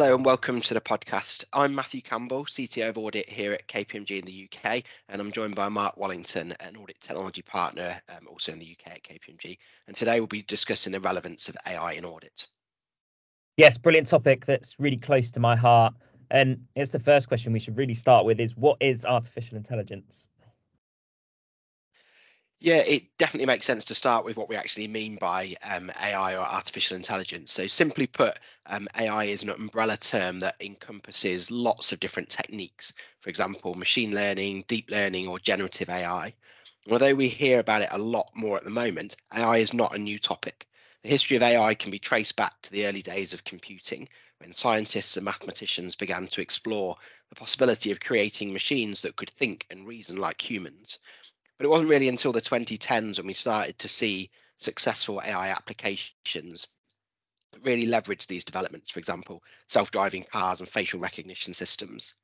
Hello and welcome to the podcast. I'm Matthew Campbell, CTO of Audit here at KPMG in the UK, and I'm joined by Mark Wallington, an audit technology partner um, also in the UK at KPMG. And today we'll be discussing the relevance of AI in audit. Yes, brilliant topic that's really close to my heart. And it's the first question we should really start with is what is artificial intelligence? Yeah, it definitely makes sense to start with what we actually mean by um, AI or artificial intelligence. So, simply put, um, AI is an umbrella term that encompasses lots of different techniques. For example, machine learning, deep learning, or generative AI. Although we hear about it a lot more at the moment, AI is not a new topic. The history of AI can be traced back to the early days of computing, when scientists and mathematicians began to explore the possibility of creating machines that could think and reason like humans. But it wasn't really until the 2010s when we started to see successful AI applications that really leverage these developments, for example, self driving cars and facial recognition systems.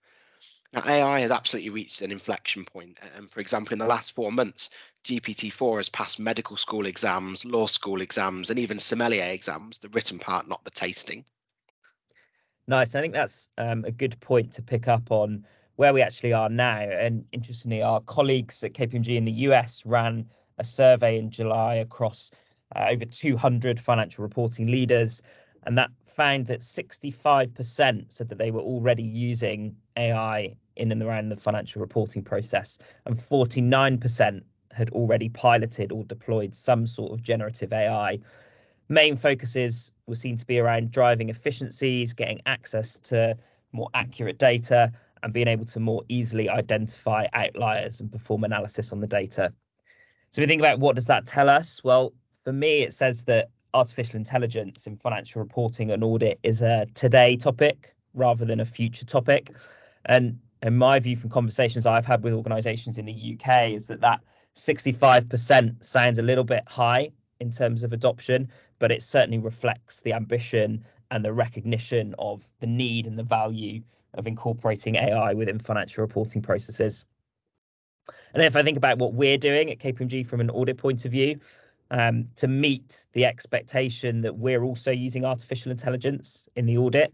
Now, AI has absolutely reached an inflection point. And for example, in the last four months, GPT 4 has passed medical school exams, law school exams, and even sommelier exams, the written part, not the tasting. Nice. I think that's um, a good point to pick up on where we actually are now. And interestingly, our colleagues at KPMG in the US ran a survey in July across uh, over 200 financial reporting leaders, and that found that 65% said that they were already using AI in and around the financial reporting process, and 49% had already piloted or deployed some sort of generative AI. Main focuses were seen to be around driving efficiencies, getting access to more accurate data, and being able to more easily identify outliers and perform analysis on the data. So we think about what does that tell us? Well, for me, it says that artificial intelligence in financial reporting and audit is a today topic rather than a future topic. And in my view, from conversations I've had with organisations in the UK, is that that 65% sounds a little bit high in terms of adoption, but it certainly reflects the ambition and the recognition of the need and the value of incorporating AI within financial reporting processes. And if I think about what we're doing at KPMG from an audit point of view, um, to meet the expectation that we're also using artificial intelligence in the audit,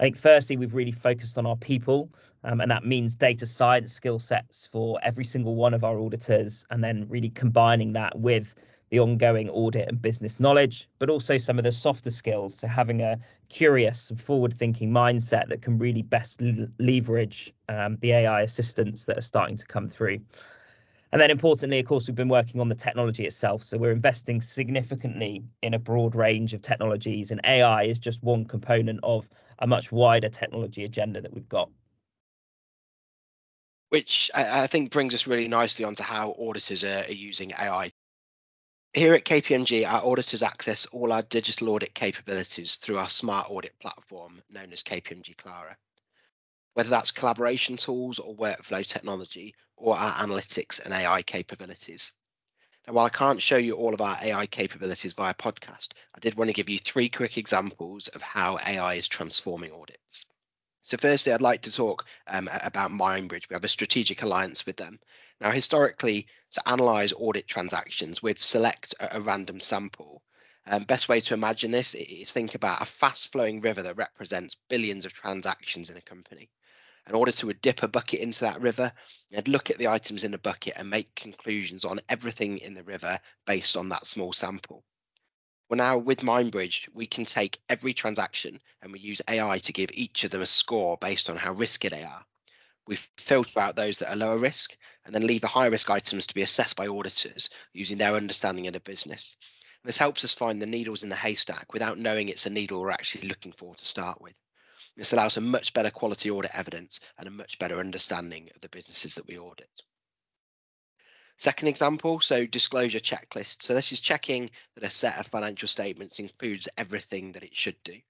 I think firstly we've really focused on our people, um, and that means data science skill sets for every single one of our auditors, and then really combining that with the ongoing audit and business knowledge, but also some of the softer skills. So having a curious and forward-thinking mindset that can really best l- leverage um, the AI assistants that are starting to come through. And then importantly, of course, we've been working on the technology itself. So we're investing significantly in a broad range of technologies, and AI is just one component of a much wider technology agenda that we've got. Which I, think brings us really nicely onto how auditors are, are using AI here at KPMG, our auditors access all our digital audit capabilities through our smart audit platform known as KPMG Clara. Whether that's collaboration tools or workflow technology or our analytics and AI capabilities. Now, while I can't show you all of our AI capabilities via podcast, I did want to give you three quick examples of how AI is transforming audits. So, firstly, I'd like to talk um, about Mindbridge. We have a strategic alliance with them. Now, historically, to analyze audit transactions, we'd select a, a random sample. Um, best way to imagine this is think about a fast flowing river that represents billions of transactions in a company. An auditor would dip a bucket into that river and look at the items in the bucket and make conclusions on everything in the river based on that small sample. Well, now with Mindbridge, we can take every transaction and we use AI to give each of them a score based on how risky they are. We filter out those that are lower risk and then leave the high risk items to be assessed by auditors using their understanding of the business. And this helps us find the needles in the haystack without knowing it's a needle we're actually looking for to start with. This allows a much better quality audit evidence and a much better understanding of the businesses that we audit. Second example, so disclosure checklist. So this is checking that a set of financial statements includes everything that it should do.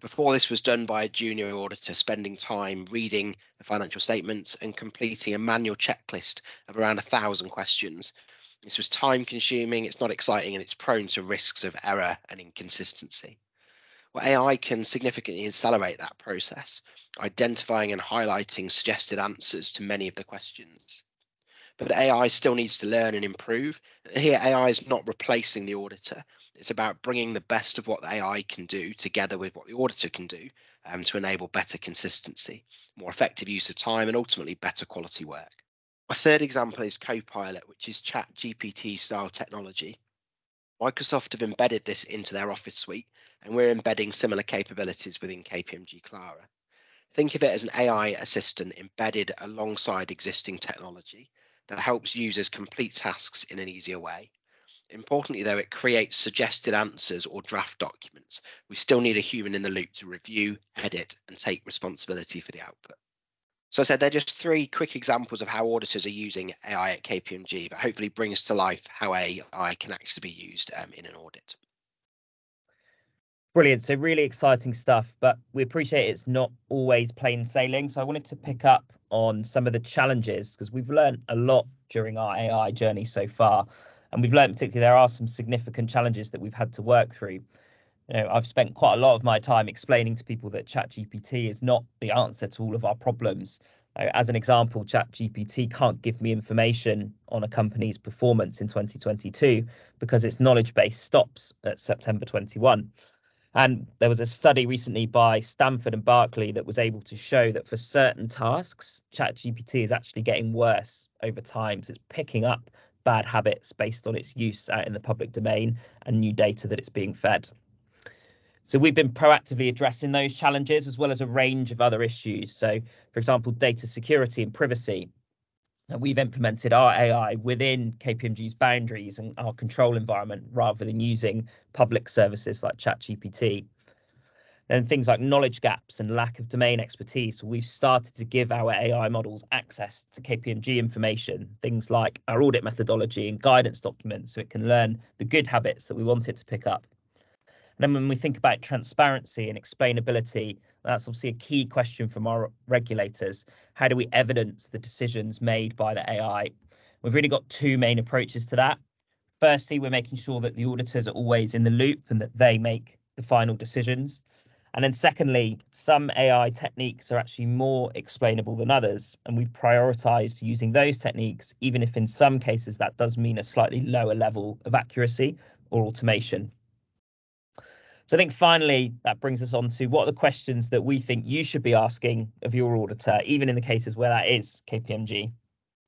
Before this was done by a junior auditor spending time reading the financial statements and completing a manual checklist of around a thousand questions. This was time consuming, it's not exciting, and it's prone to risks of error and inconsistency. Well, AI can significantly accelerate that process, identifying and highlighting suggested answers to many of the questions. But the AI still needs to learn and improve. Here, AI is not replacing the auditor. It's about bringing the best of what the AI can do together with what the auditor can do um, to enable better consistency, more effective use of time, and ultimately better quality work. My third example is Copilot, which is Chat GPT style technology. Microsoft have embedded this into their Office suite, and we're embedding similar capabilities within KPMG Clara. Think of it as an AI assistant embedded alongside existing technology that helps users complete tasks in an easier way. Importantly, though, it creates suggested answers or draft documents. We still need a human in the loop to review, edit, and take responsibility for the output. So I said they're just three quick examples of how auditors are using AI at KPMG, but hopefully brings to life how AI can actually be used um, in an audit. Brilliant. So really exciting stuff, but we appreciate it's not always plain sailing. So I wanted to pick up on some of the challenges because we've learned a lot during our AI journey so far. And we've learned particularly there are some significant challenges that we've had to work through you know, I've spent quite a lot of my time explaining to people that ChatGPT is not the answer to all of our problems. As an example, ChatGPT can't give me information on a company's performance in 2022 because its knowledge base stops at September 21. And there was a study recently by Stanford and Berkeley that was able to show that for certain tasks, ChatGPT is actually getting worse over time. So it's picking up bad habits based on its use out in the public domain and new data that it's being fed. So we've been proactively addressing those challenges as well as a range of other issues. So, for example, data security and privacy. We've implemented our AI within KPMG's boundaries and our control environment rather than using public services like ChatGPT. And things like knowledge gaps and lack of domain expertise, we've started to give our AI models access to KPMG information, things like our audit methodology and guidance documents, so it can learn the good habits that we want it to pick up. And then when we think about transparency and explainability, that's obviously a key question from our regulators. How do we evidence the decisions made by the AI? We've really got two main approaches to that. Firstly, we're making sure that the auditors are always in the loop and that they make the final decisions. And then secondly, some AI techniques are actually more explainable than others, and we've prioritized using those techniques, even if in some cases that does mean a slightly lower level of accuracy or automation. So I think finally that brings us on to what are the questions that we think you should be asking of your auditor, even in the cases where that is KPMG.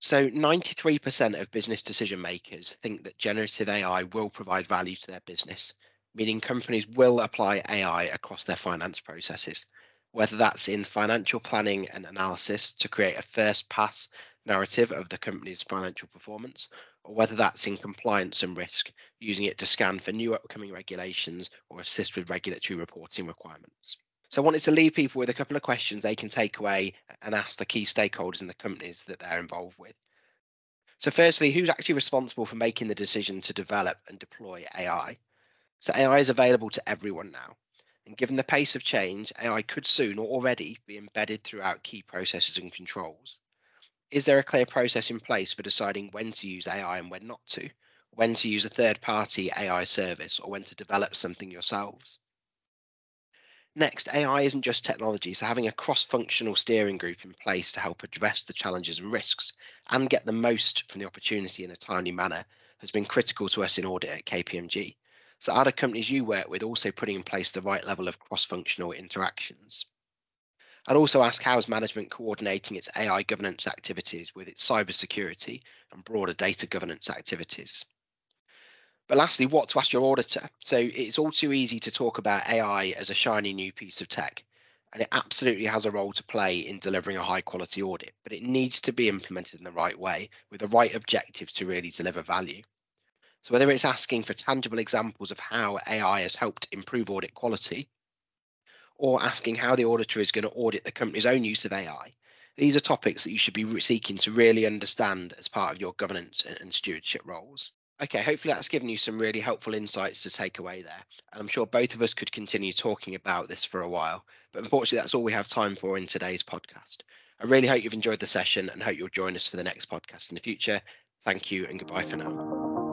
So 93% of business decision makers think that generative AI will provide value to their business, meaning companies will apply AI across their finance processes, whether that's in financial planning and analysis to create a first pass narrative of the company's financial performance, whether that's in compliance and risk, using it to scan for new upcoming regulations or assist with regulatory reporting requirements. So I wanted to leave people with a couple of questions they can take away and ask the key stakeholders in the companies that they're involved with. So firstly, who's actually responsible for making the decision to develop and deploy AI? So AI is available to everyone now. And given the pace of change, AI could soon or already be embedded throughout key processes and controls is there a clear process in place for deciding when to use AI and when not to? When to use a third party AI service or when to develop something yourselves? Next, AI isn't just technology, so having a cross functional steering group in place to help address the challenges and risks and get the most from the opportunity in a timely manner has been critical to us in audit at KPMG. So, are the companies you work with also putting in place the right level of cross functional interactions? I'd also ask how is management coordinating its AI governance activities with its cybersecurity and broader data governance activities. But lastly, what to ask your auditor? So it's all too easy to talk about AI as a shiny new piece of tech, and it absolutely has a role to play in delivering a high quality audit, but it needs to be implemented in the right way with the right objectives to really deliver value. So whether it's asking for tangible examples of how AI has helped improve audit quality, or asking how the auditor is going to audit the company's own use of AI. These are topics that you should be seeking to really understand as part of your governance and stewardship roles. Okay, hopefully that's given you some really helpful insights to take away there. And I'm sure both of us could continue talking about this for a while, but unfortunately, that's all we have time for in today's podcast. I really hope you've enjoyed the session and hope you'll join us for the next podcast in the future. Thank you and goodbye for now.